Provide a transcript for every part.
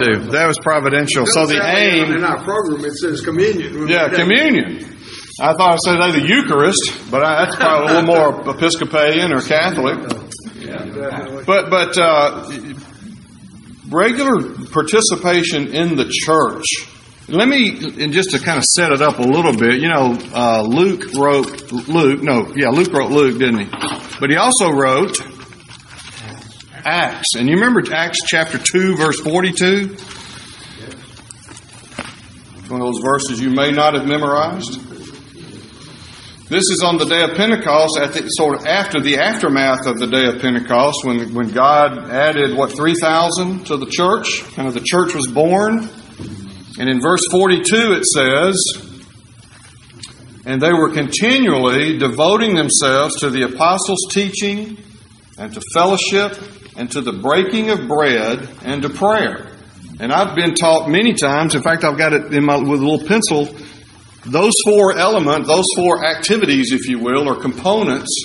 That was providential. So the aim. In our program, it says communion. yeah, communion. I thought I said the Eucharist, but I, that's probably a little more Episcopalian or Catholic. But but uh, regular participation in the church. Let me, and just to kind of set it up a little bit, you know, uh, Luke wrote Luke. No, yeah, Luke wrote Luke, didn't he? But he also wrote Acts, and you remember Acts chapter two, verse forty-two. One of those verses you may not have memorized. This is on the day of Pentecost, at the, sort of after the aftermath of the day of Pentecost, when when God added what three thousand to the church, kind of the church was born. And in verse forty-two, it says, "And they were continually devoting themselves to the apostles' teaching, and to fellowship, and to the breaking of bread, and to prayer." And I've been taught many times. In fact, I've got it in my with a little pencil those four elements, those four activities, if you will, are components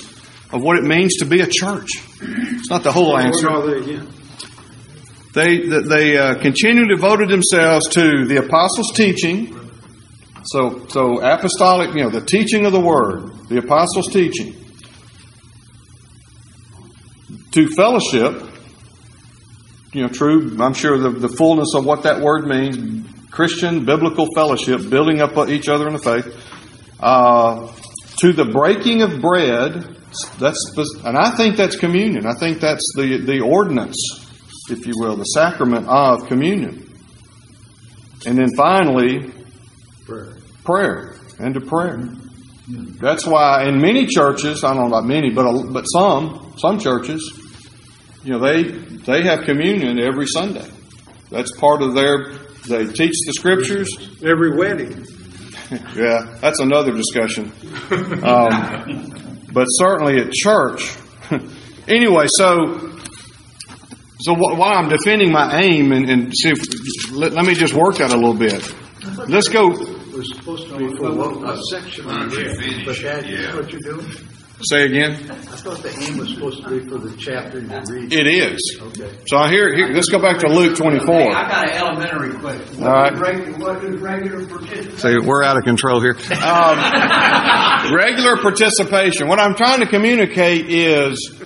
of what it means to be a church. It's not the whole answer. They again? They they uh, continually devoted themselves to the apostles' teaching. So so apostolic, you know, the teaching of the word, the apostles' teaching. To fellowship, you know, true. I'm sure the, the fullness of what that word means. Christian biblical fellowship, building up each other in the faith. Uh, to the breaking of bread, that's the, and I think that's communion. I think that's the the ordinance, if you will, the sacrament of communion. And then finally, Prayer. prayer and to prayer. That's why in many churches, I don't know about many, but a- but some some churches, you know, they they have communion every Sunday. That's part of their. They teach the scriptures. Every wedding. Yeah, that's another discussion. Um, but certainly at church. anyway, so so wh- while I'm defending my aim and, and see if, let, let me just work that a little bit. Let's go. Was supposed to be for a section on but that is what you're doing? Say again. I thought the aim was supposed to be for the chapter you read. It is. Okay. So here, here, let's go back to Luke 24. Hey, I got an elementary question. What All right. is reg- What is regular participation? See, we're out of control here. Um, regular participation. What I'm trying to communicate is,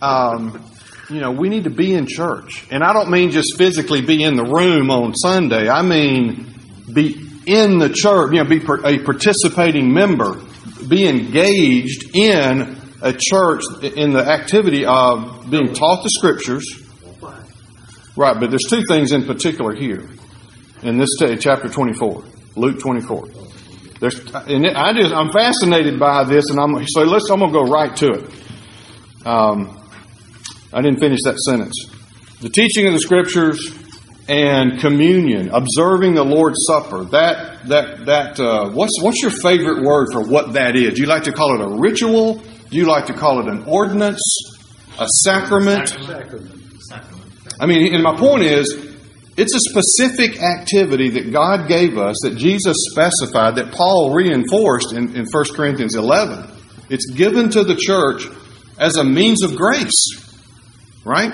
um, you know, we need to be in church. And I don't mean just physically be in the room on Sunday. I mean be in the church, you know, be a participating member, be engaged in a church in the activity of being taught the scriptures. Right, but there's two things in particular here in this t- chapter 24, Luke 24. There's, and I just, I'm fascinated by this, and I'm so let's. I'm gonna go right to it. Um, I didn't finish that sentence. The teaching of the scriptures and communion, observing the Lord's Supper. That that that. Uh, what's what's your favorite word for what that is? Do you like to call it a ritual? Do you like to call it an ordinance? A sacrament? Sacrament. I mean, and my point is, it's a specific activity that God gave us, that Jesus specified, that Paul reinforced in, in 1 Corinthians 11. It's given to the church as a means of grace, right?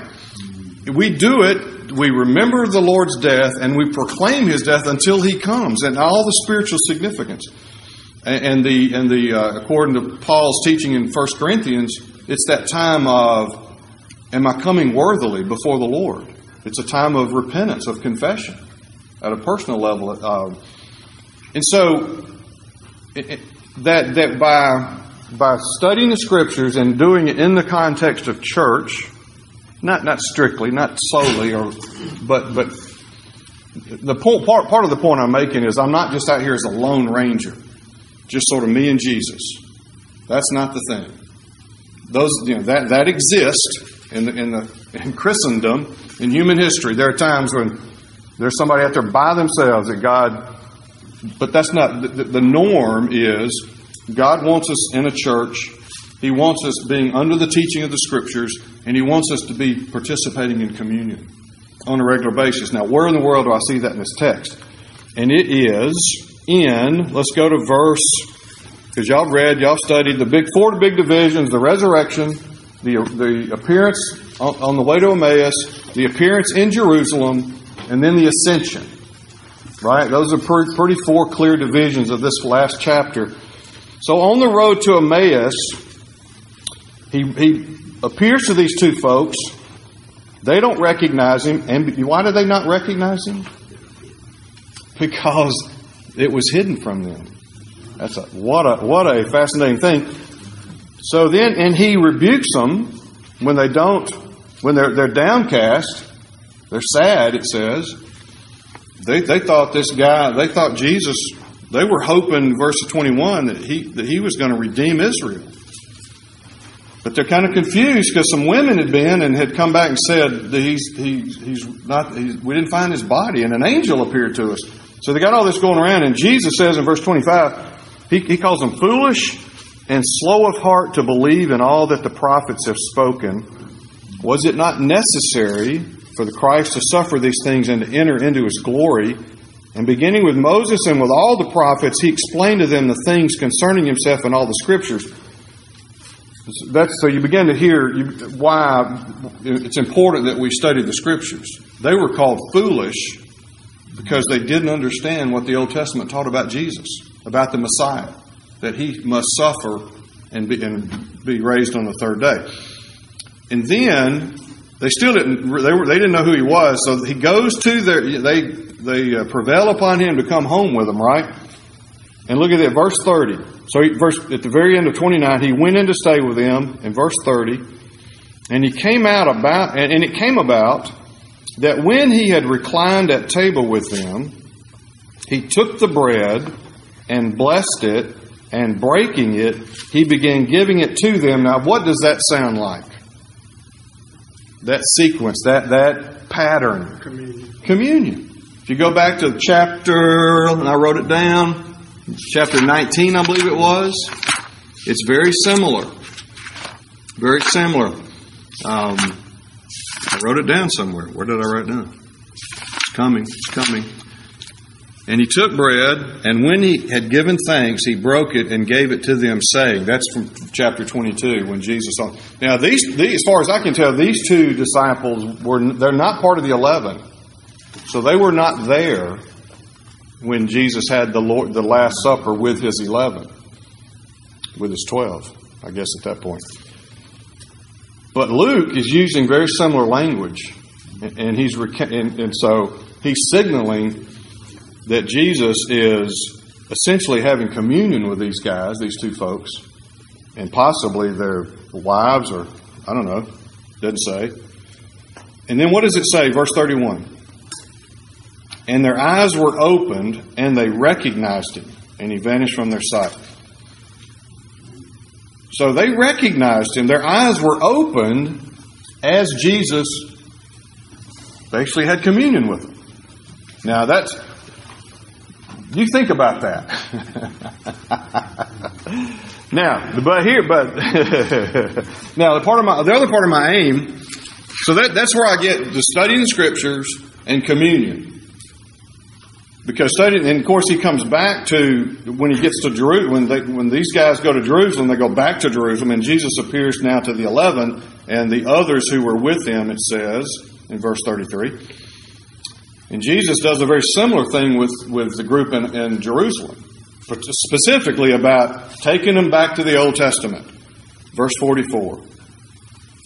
We do it, we remember the Lord's death, and we proclaim His death until He comes, and all the spiritual significance. And, the, and the uh, according to Paul's teaching in 1 Corinthians, it's that time of Am I coming worthily before the Lord? It's a time of repentance, of confession at a personal level. Um, and so, it, it, that, that by, by studying the scriptures and doing it in the context of church, not, not strictly, not solely, or, but, but the point, part, part of the point I'm making is I'm not just out here as a lone ranger, just sort of me and Jesus. That's not the thing those you know that that exists in the in the in Christendom in human history. There are times when there's somebody out there by themselves that God, but that's not the, the norm. Is God wants us in a church. He wants us being under the teaching of the Scriptures, and He wants us to be participating in communion on a regular basis. Now, where in the world do I see that in this text? And it is in. Let's go to verse because y'all read, y'all studied the big four big divisions: the resurrection, the the appearance on, on the way to Emmaus, the appearance in Jerusalem, and then the ascension. Right? Those are pretty, pretty four clear divisions of this last chapter. So on the road to Emmaus, he, he appears to these two folks. They don't recognize him. And why do they not recognize him? Because it was hidden from them. That's a, what a, what a fascinating thing. So then, and he rebukes them when they don't, when they're, they're downcast, they're sad, it says. They, they thought this guy, they thought Jesus, they were hoping, verse 21, that he, that he was going to redeem Israel. But they're kind of confused because some women had been and had come back and said he's, he, he's not, he's, we didn't find his body, and an angel appeared to us. So they got all this going around, and Jesus says in verse 25, he, he calls them foolish and slow of heart to believe in all that the prophets have spoken. Was it not necessary for the Christ to suffer these things and to enter into his glory? And beginning with Moses and with all the prophets, he explained to them the things concerning himself in all the scriptures. That's so you begin to hear why it's important that we study the scriptures. They were called foolish because they didn't understand what the Old Testament taught about Jesus, about the Messiah, that he must suffer and be, and be raised on the third day. And then they still didn't they were they didn't know who he was, so he goes to their they they uh, prevail upon him to come home with them, right? And look at that, verse thirty. So he, verse at the very end of twenty nine, he went in to stay with them. In verse thirty, and he came out about, and, and it came about that when he had reclined at table with them, he took the bread and blessed it, and breaking it, he began giving it to them. Now, what does that sound like? That sequence, that, that pattern. Communion. Communion. If you go back to the chapter, and I wrote it down, chapter 19, I believe it was, it's very similar. Very similar. Um, I wrote it down somewhere. Where did I write it down? It's coming. It's coming. And he took bread, and when he had given thanks, he broke it and gave it to them, saying, That's from chapter 22, when Jesus. Now, these, these, as far as I can tell, these two disciples were they're not part of the eleven, so they were not there when Jesus had the Lord, the Last Supper with his eleven, with his twelve, I guess at that point. But Luke is using very similar language, and he's and, and so he's signaling that Jesus is essentially having communion with these guys, these two folks, and possibly their wives, or I don't know, doesn't say. And then what does it say? Verse 31. And their eyes were opened, and they recognized him, and he vanished from their sight. So they recognized him. Their eyes were opened as Jesus basically had communion with them. Now that's, you think about that. now, but here, but now the part of my, the other part of my aim, so that, that's where I get the studying the scriptures and communion. Because studying, and of course, he comes back to when he gets to Jerusalem. When, they, when these guys go to Jerusalem, they go back to Jerusalem, and Jesus appears now to the eleven and the others who were with him. It says in verse thirty-three, and Jesus does a very similar thing with with the group in, in Jerusalem, specifically about taking them back to the Old Testament. Verse forty-four.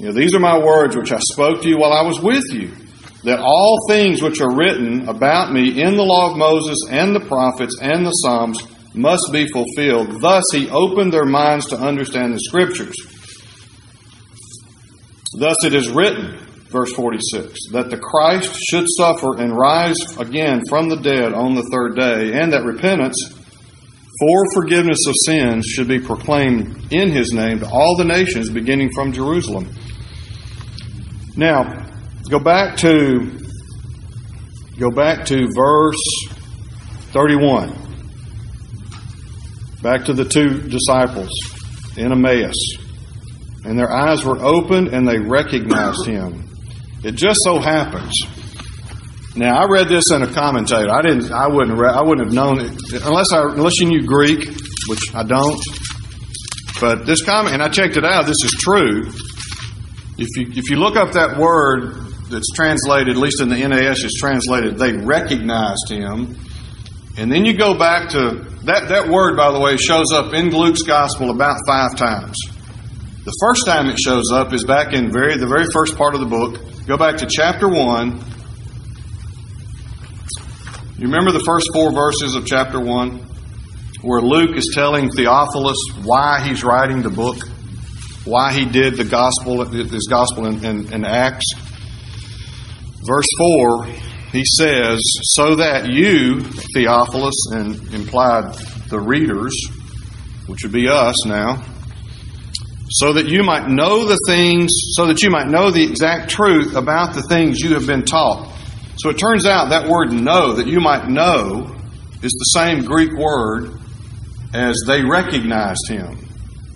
You know, these are my words which I spoke to you while I was with you that all things which are written about me in the law of Moses and the prophets and the Psalms must be fulfilled. Thus he opened their minds to understand the scriptures. Thus it is written, verse 46, that the Christ should suffer and rise again from the dead on the third day, and that repentance for forgiveness of sins should be proclaimed in his name to all the nations, beginning from Jerusalem. Now, Go back to go back to verse 31. Back to the two disciples in Emmaus. And their eyes were opened and they recognized him. It just so happens. Now I read this in a commentator. I didn't. I wouldn't. I wouldn't have known it unless I unless you knew Greek, which I don't. But this comment, and I checked it out. This is true. If you if you look up that word that's translated, at least in the NAS, is translated, they recognized him. And then you go back to that, that word, by the way, shows up in Luke's gospel about five times. The first time it shows up is back in very the very first part of the book. Go back to chapter one. You remember the first four verses of chapter one, where Luke is telling Theophilus why he's writing the book, why he did the gospel, this gospel in, in, in Acts. Verse four, he says, "So that you, Theophilus, and implied the readers, which would be us now." so that you might know the things, so that you might know the exact truth about the things you have been taught. So it turns out that word know, that you might know, is the same Greek word as they recognized him.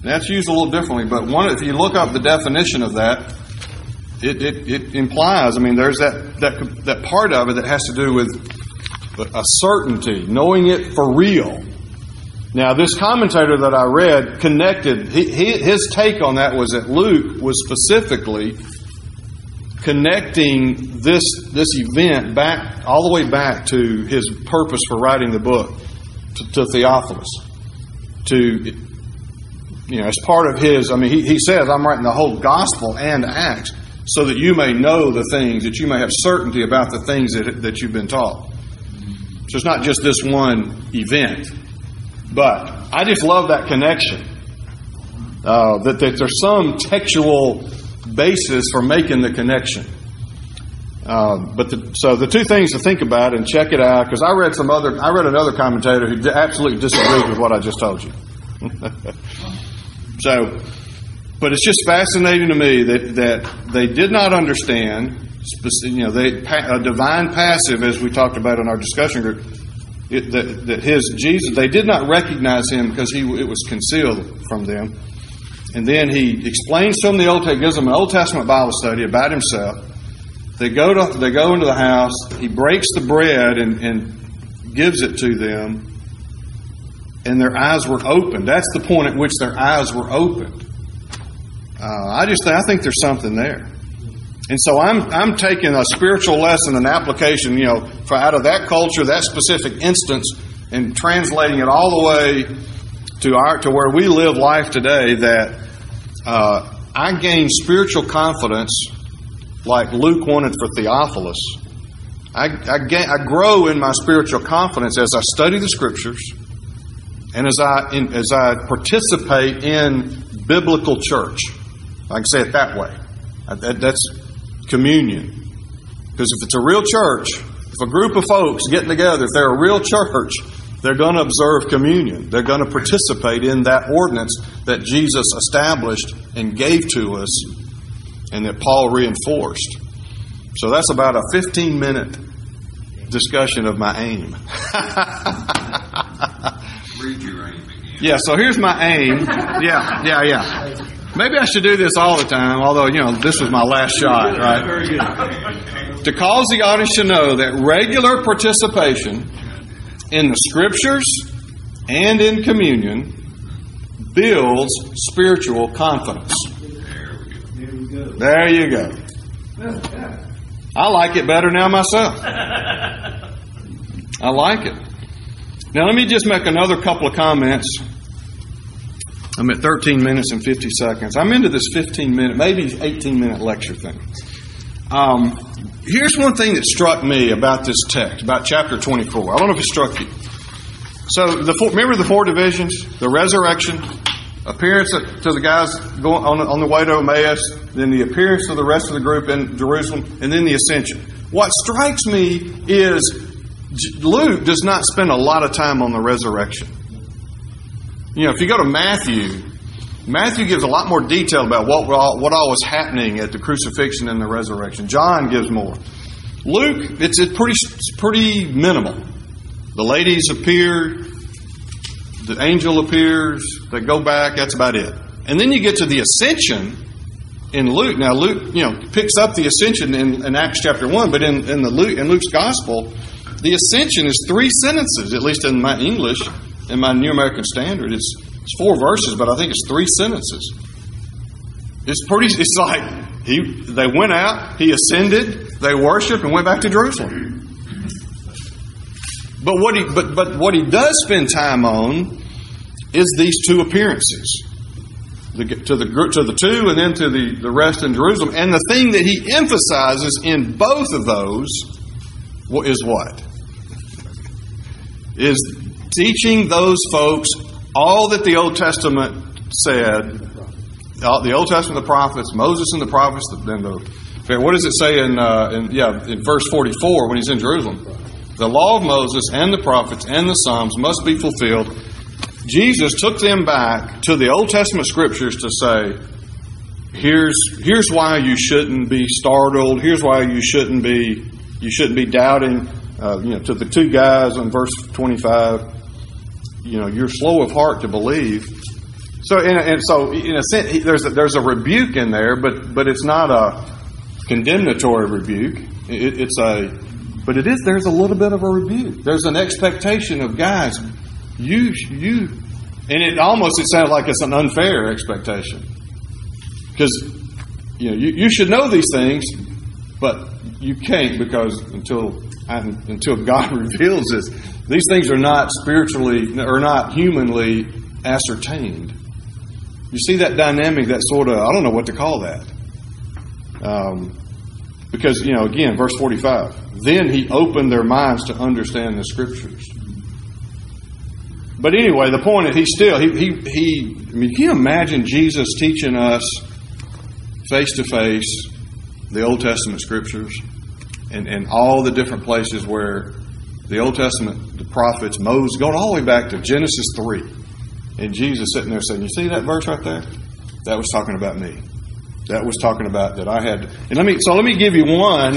That's used a little differently, but one, if you look up the definition of that, it, it, it implies, I mean, there's that, that, that part of it that has to do with a certainty, knowing it for real. Now, this commentator that I read connected, he, he, his take on that was that Luke was specifically connecting this, this event back, all the way back to his purpose for writing the book to, to Theophilus. To, you know, as part of his, I mean, he, he says, I'm writing the whole gospel and Acts so that you may know the things, that you may have certainty about the things that, that you've been taught. So it's not just this one event. But I just love that connection. Uh, that, that there's some textual basis for making the connection. Uh, but the, so the two things to think about and check it out because I read some other I read another commentator who absolutely disagreed with what I just told you. so, but it's just fascinating to me that that they did not understand. You know, they a divine passive as we talked about in our discussion group it, that, that his Jesus, they did not recognize him because he, it was concealed from them. And then he explains to them the Old Testament, gives them an Old Testament Bible study about himself. They go to they go into the house. He breaks the bread and, and gives it to them, and their eyes were opened. That's the point at which their eyes were opened. Uh, I just I think there's something there. And so I'm, I'm taking a spiritual lesson and application, you know, for out of that culture, that specific instance, and translating it all the way to our to where we live life today. That uh, I gain spiritual confidence, like Luke wanted for Theophilus. I, I, I grow in my spiritual confidence as I study the Scriptures, and as I in, as I participate in biblical church. I can say it that way. Uh, that, that's communion. Because if it's a real church, if a group of folks getting together, if they're a real church, they're going to observe communion. They're going to participate in that ordinance that Jesus established and gave to us and that Paul reinforced. So that's about a 15 minute discussion of my aim. Read your aim again. Yeah, so here's my aim. Yeah, yeah, yeah. Maybe I should do this all the time, although, you know, this was my last shot, right? to cause the audience to know that regular participation in the scriptures and in communion builds spiritual confidence. There you go. I like it better now myself. I like it. Now, let me just make another couple of comments I'm at 13 minutes and 50 seconds. I'm into this 15 minute, maybe 18 minute lecture thing. Um, here's one thing that struck me about this text, about chapter 24. I don't know if it struck you. So, the four, remember the four divisions? The resurrection, appearance to the guys going on, on the way to Emmaus, then the appearance of the rest of the group in Jerusalem, and then the ascension. What strikes me is Luke does not spend a lot of time on the resurrection. You know, if you go to Matthew, Matthew gives a lot more detail about what all, what all was happening at the crucifixion and the resurrection. John gives more. Luke, it's, it's pretty it's pretty minimal. The ladies appear, the angel appears, they go back. That's about it. And then you get to the ascension in Luke. Now Luke, you know, picks up the ascension in, in Acts chapter one, but in, in the Luke in Luke's gospel, the ascension is three sentences, at least in my English in my New American Standard. It's, it's four verses, but I think it's three sentences. It's pretty, it's like, he, they went out, he ascended, they worshiped, and went back to Jerusalem. But what he, but, but what he does spend time on is these two appearances. The, to the to the two and then to the, the rest in Jerusalem. And the thing that he emphasizes in both of those is what? Is teaching those folks all that the Old Testament said, the Old Testament, the prophets, Moses and the prophets, then the what does it say in, uh, in yeah in verse forty four when he's in Jerusalem? The law of Moses and the prophets and the Psalms must be fulfilled. Jesus took them back to the Old Testament scriptures to say, here's here's why you shouldn't be startled. Here's why you shouldn't be you shouldn't be doubting. Uh, you know, to the two guys in verse twenty five, you know, you're slow of heart to believe. So, in a, and so in a sense, there's a, there's a rebuke in there, but but it's not a condemnatory rebuke. It, it's a, but it is. There's a little bit of a rebuke. There's an expectation of guys. You you, and it almost it sounds like it's an unfair expectation because you know you, you should know these things, but you can't because until until God reveals this, these things are not spiritually or not humanly ascertained. You see that dynamic, that sort of, I don't know what to call that. Um, because, you know, again, verse 45. Then he opened their minds to understand the scriptures. But anyway, the point is, he still, he, he, he, I mean, can you imagine Jesus teaching us face to face the Old Testament scriptures and, and all the different places where the Old Testament, the prophets, Moses, going all the way back to Genesis 3. And Jesus sitting there saying, You see that verse right there? That was talking about me. That was talking about that I had. And let me, so let me give you one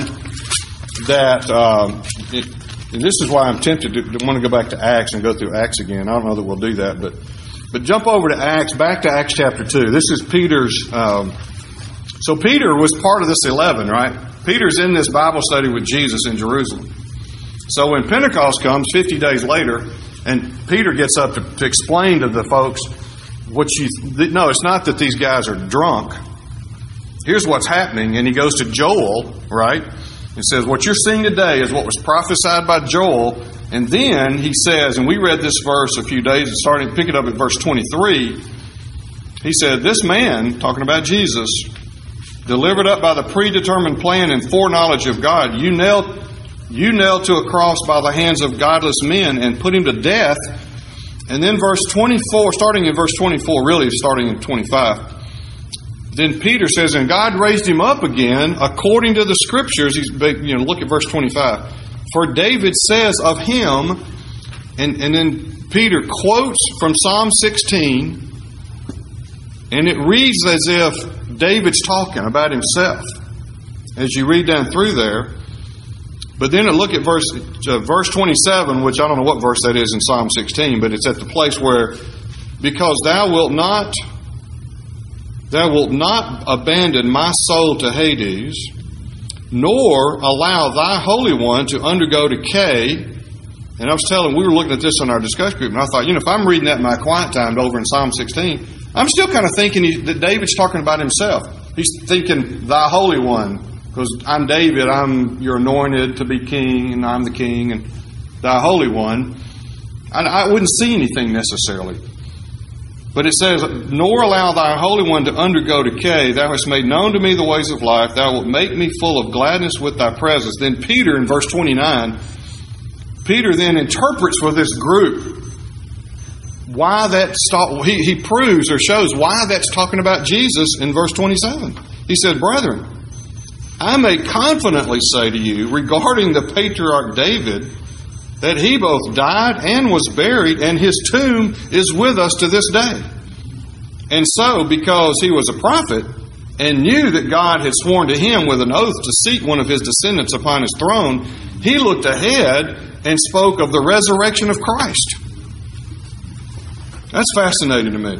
that, um, it, and this is why I'm tempted to, to want to go back to Acts and go through Acts again. I don't know that we'll do that, but but jump over to Acts, back to Acts chapter two. This is Peter's. Um, so Peter was part of this eleven, right? Peter's in this Bible study with Jesus in Jerusalem. So when Pentecost comes, fifty days later, and Peter gets up to, to explain to the folks what you. No, it's not that these guys are drunk. Here's what's happening, and he goes to Joel, right? He says, What you're seeing today is what was prophesied by Joel. And then he says, and we read this verse a few days, and starting to pick it up at verse 23. He said, This man, talking about Jesus, delivered up by the predetermined plan and foreknowledge of God, you nailed, you nailed to a cross by the hands of godless men and put him to death. And then verse 24, starting in verse 24, really starting in 25. Then Peter says, and God raised him up again according to the scriptures. He's, you know, look at verse 25. For David says of him, and, and then Peter quotes from Psalm 16, and it reads as if David's talking about himself as you read down through there. But then look at verse uh, verse 27, which I don't know what verse that is in Psalm 16, but it's at the place where, because thou wilt not Thou wilt not abandon my soul to Hades, nor allow thy Holy One to undergo decay. And I was telling, we were looking at this in our discussion group, and I thought, you know, if I'm reading that in my quiet time over in Psalm 16, I'm still kind of thinking that David's talking about himself. He's thinking, thy Holy One, because I'm David, I'm your anointed to be king, and I'm the king, and thy Holy One. I, I wouldn't see anything necessarily. But it says, Nor allow thy Holy One to undergo decay. Thou hast made known to me the ways of life. Thou wilt make me full of gladness with thy presence. Then Peter, in verse 29, Peter then interprets for this group why that he, he proves or shows why that's talking about Jesus in verse 27. He said, Brethren, I may confidently say to you regarding the patriarch David that he both died and was buried, and his tomb is with us to this day. And so, because he was a prophet and knew that God had sworn to him with an oath to seat one of his descendants upon his throne, he looked ahead and spoke of the resurrection of Christ. That's fascinating to me.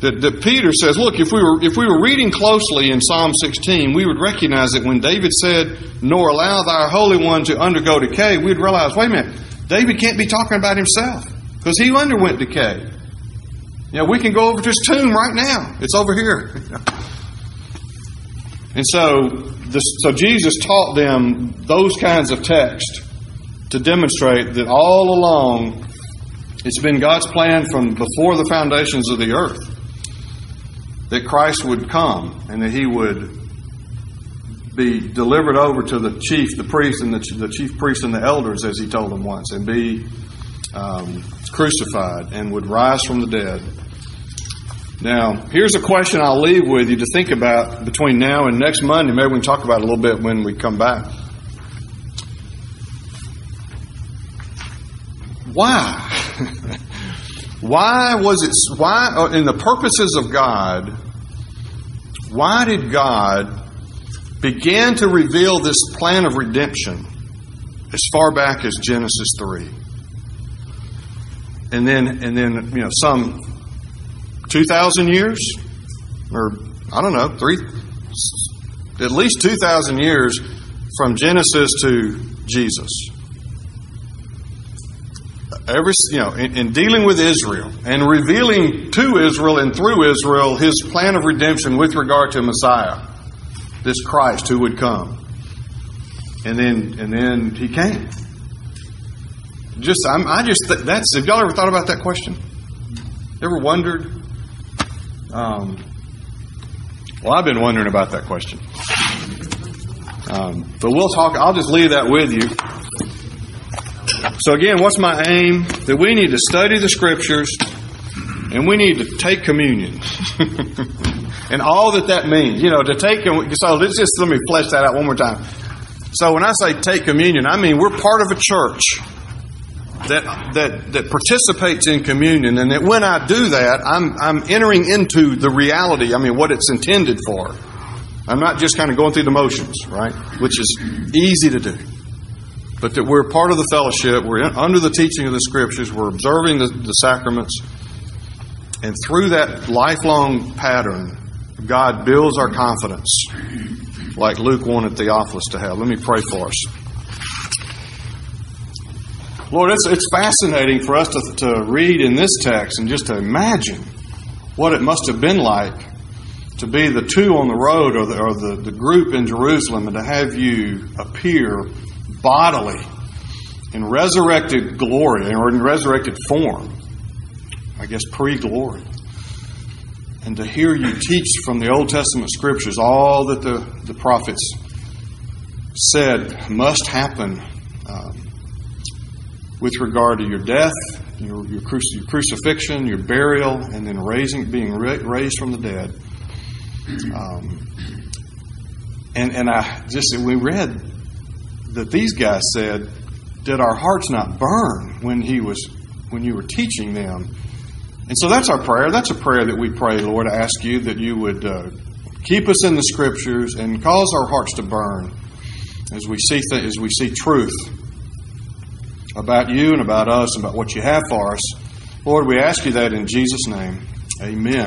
That, that Peter says, look, if we were if we were reading closely in Psalm 16, we would recognize that when David said, "Nor allow thy Holy One to undergo decay," we'd realize, wait a minute, David can't be talking about himself because he underwent decay. You know, we can go over to his tomb right now. It's over here. and so, so Jesus taught them those kinds of texts to demonstrate that all along it's been God's plan from before the foundations of the earth that Christ would come and that he would be delivered over to the chief, the priest, and the, the chief priest and the elders, as he told them once, and be um, crucified and would rise from the dead. Now, here's a question I'll leave with you to think about between now and next Monday. Maybe we can talk about it a little bit when we come back. Why? why was it, why, uh, in the purposes of God, why did God begin to reveal this plan of redemption as far back as Genesis 3? And then, and then, you know, some 2,000 years, or I don't know, three, at least 2,000 years from Genesis to Jesus. Every, you know, in, in, dealing with Israel and revealing to Israel and through Israel his plan of redemption with regard to Messiah, this Christ who would come, and then and then he came. Just I'm, I just that's have y'all ever thought about that question? Ever wondered um, well, I've been wondering about that question. Um, but we'll talk, I'll just leave that with you. So, again, what's my aim? That we need to study the scriptures and we need to take communion. and all that that means. You know, to take, so let's just let me flesh that out one more time. So, when I say take communion, I mean we're part of a church that, that, that participates in communion, and that when I do that, I'm, I'm entering into the reality, I mean, what it's intended for. I'm not just kind of going through the motions, right? Which is easy to do. But that we're part of the fellowship, we're in, under the teaching of the Scriptures, we're observing the, the sacraments, and through that lifelong pattern, God builds our confidence, like Luke wanted Theophilus to have. Let me pray for us. Lord, it's, it's fascinating for us to, to read in this text and just to imagine what it must have been like to be the two on the road or the, or the, the group in Jerusalem and to have you appear bodily in resurrected glory or in resurrected form. I guess pre glory. And to hear you teach from the Old Testament scriptures all that the, the prophets said must happen um, with regard to your death, your, your, your crucifixion, your burial, and then raising, being raised from the dead. Um, and and I just we read that these guys said, "Did our hearts not burn when he was when you were teaching them?" And so that's our prayer. That's a prayer that we pray, Lord. I ask you that you would uh, keep us in the Scriptures and cause our hearts to burn as we see th- as we see truth about you and about us and about what you have for us. Lord, we ask you that in Jesus' name. Amen.